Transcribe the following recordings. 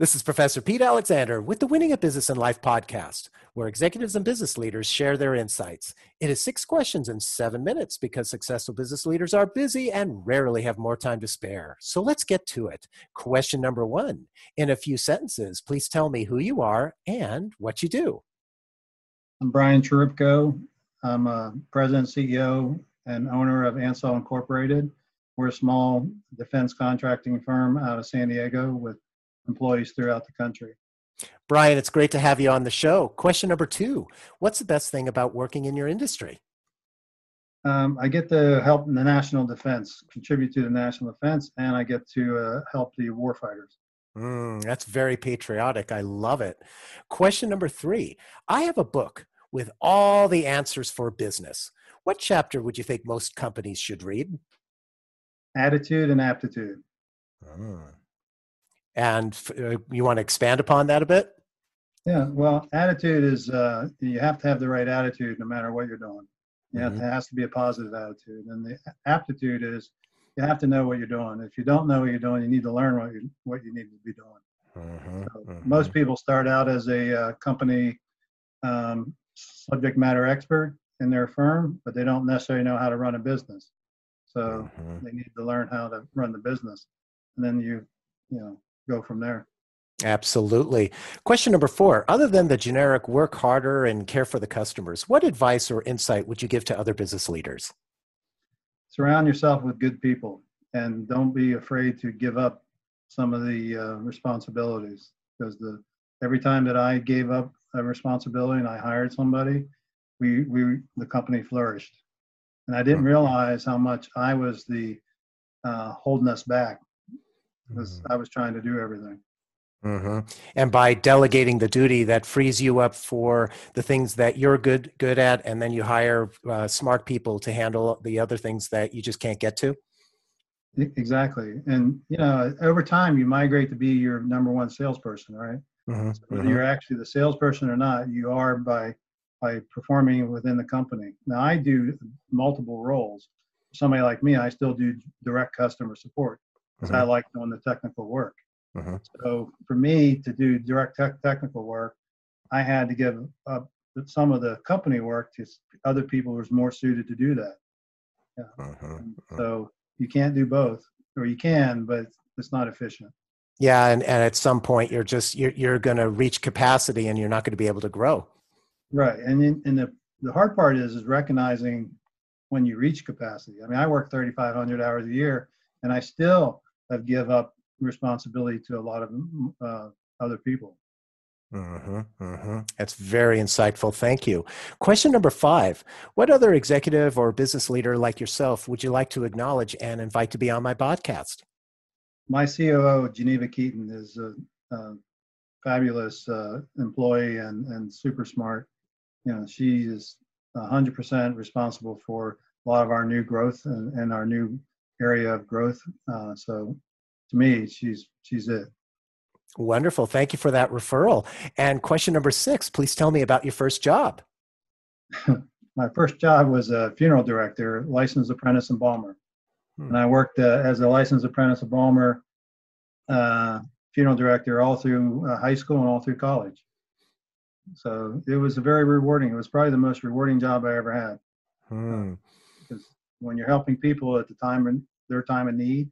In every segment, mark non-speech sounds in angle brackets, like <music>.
This is Professor Pete Alexander with the Winning at Business and Life podcast, where executives and business leaders share their insights. It is six questions in seven minutes because successful business leaders are busy and rarely have more time to spare. So let's get to it. Question number one In a few sentences, please tell me who you are and what you do. I'm Brian Cherupko. I'm a president, CEO, and owner of Ansall Incorporated. We're a small defense contracting firm out of San Diego with employees throughout the country. Brian, it's great to have you on the show. Question number two What's the best thing about working in your industry? Um, I get to help in the national defense, contribute to the national defense, and I get to uh, help the warfighters. Mm, that's very patriotic. I love it. Question number three I have a book with all the answers for business. What chapter would you think most companies should read? Attitude and aptitude. Mm. And uh, you want to expand upon that a bit? Yeah, well, attitude is uh, you have to have the right attitude no matter what you're doing. Yeah, mm-hmm. it has to be a positive attitude. And the aptitude is you have to know what you're doing. If you don't know what you're doing, you need to learn what you what you need to be doing. Mm-hmm. So mm-hmm. Most people start out as a uh, company um, subject matter expert in their firm, but they don't necessarily know how to run a business. So mm-hmm. they need to learn how to run the business, and then you you know go from there. Absolutely. Question number four Other than the generic work harder and care for the customers, what advice or insight would you give to other business leaders? Surround yourself with good people and don't be afraid to give up some of the uh, responsibilities because the every time that I gave up a responsibility and I hired somebody, we, we the company flourished. And I didn't hmm. realize how much I was the uh, holding us back because mm-hmm. I was trying to do everything. Mm-hmm. And by delegating the duty, that frees you up for the things that you're good good at, and then you hire uh, smart people to handle the other things that you just can't get to. Exactly, and you know, over time, you migrate to be your number one salesperson, right? Mm-hmm. So whether mm-hmm. you're actually the salesperson or not, you are by by performing within the company. Now, I do multiple roles. somebody like me, I still do direct customer support because mm-hmm. I like doing the technical work. Mm-hmm. So for me to do direct tech technical work, I had to give up some of the company work to other people who was more suited to do that. Yeah. Mm-hmm. mm-hmm. So you can't do both, or you can, but it's not efficient. Yeah, and, and at some point you're just you're you're going to reach capacity, and you're not going to be able to grow. Right, and in, and the the hard part is is recognizing when you reach capacity. I mean, I work 3,500 hours a year, and I still have give up responsibility to a lot of uh, other people. Mm-hmm, mm-hmm. That's very insightful. Thank you. Question number five What other executive or business leader like yourself would you like to acknowledge and invite to be on my podcast? My COO, Geneva Keaton, is a, a fabulous uh, employee and, and super smart. You know, she is 100% responsible for a lot of our new growth and, and our new area of growth. Uh, so to me, she's she's it. Wonderful. Thank you for that referral. And question number six, please tell me about your first job. <laughs> My first job was a funeral director, licensed apprentice embalmer. Hmm. And I worked uh, as a licensed apprentice embalmer, uh, funeral director all through uh, high school and all through college. So it was a very rewarding. It was probably the most rewarding job I ever had. Hmm. When you're helping people at the time and their time of need,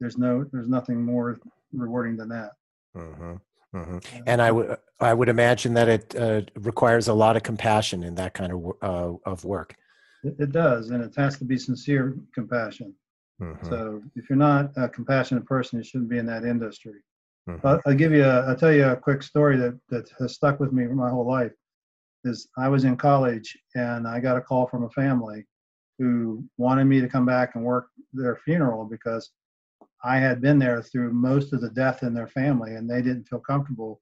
there's no there's nothing more rewarding than that. Mm-hmm. Mm-hmm. And I would I would imagine that it uh, requires a lot of compassion in that kind of uh, of work. It, it, does, and it has to be sincere compassion. Mm-hmm. So if you're not a compassionate person, you shouldn't be in that industry. Mm-hmm. I'll, I'll, give you a, I'll tell you a quick story that that has stuck with me my whole life. Is I was in college and I got a call from a family who wanted me to come back and work their funeral because I had been there through most of the death in their family, and they didn't feel comfortable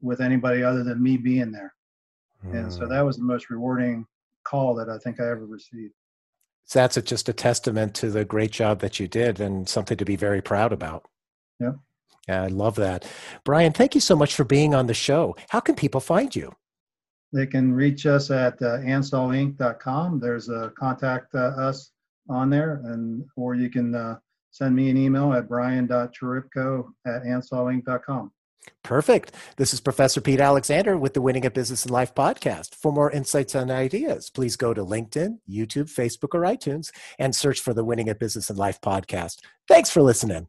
with anybody other than me being there. Mm. And so that was the most rewarding call that I think I ever received. So that's a, just a testament to the great job that you did and something to be very proud about. Yeah. Yeah, I love that. Brian, thank you so much for being on the show. How can people find you? They can reach us at uh, ansallinc.com. There's a contact uh, us on there, and or you can uh, send me an email at brian.cherupko at ansallinc.com. Perfect. This is Professor Pete Alexander with the Winning at Business and Life podcast. For more insights and ideas, please go to LinkedIn, YouTube, Facebook, or iTunes and search for the Winning at Business and Life podcast. Thanks for listening.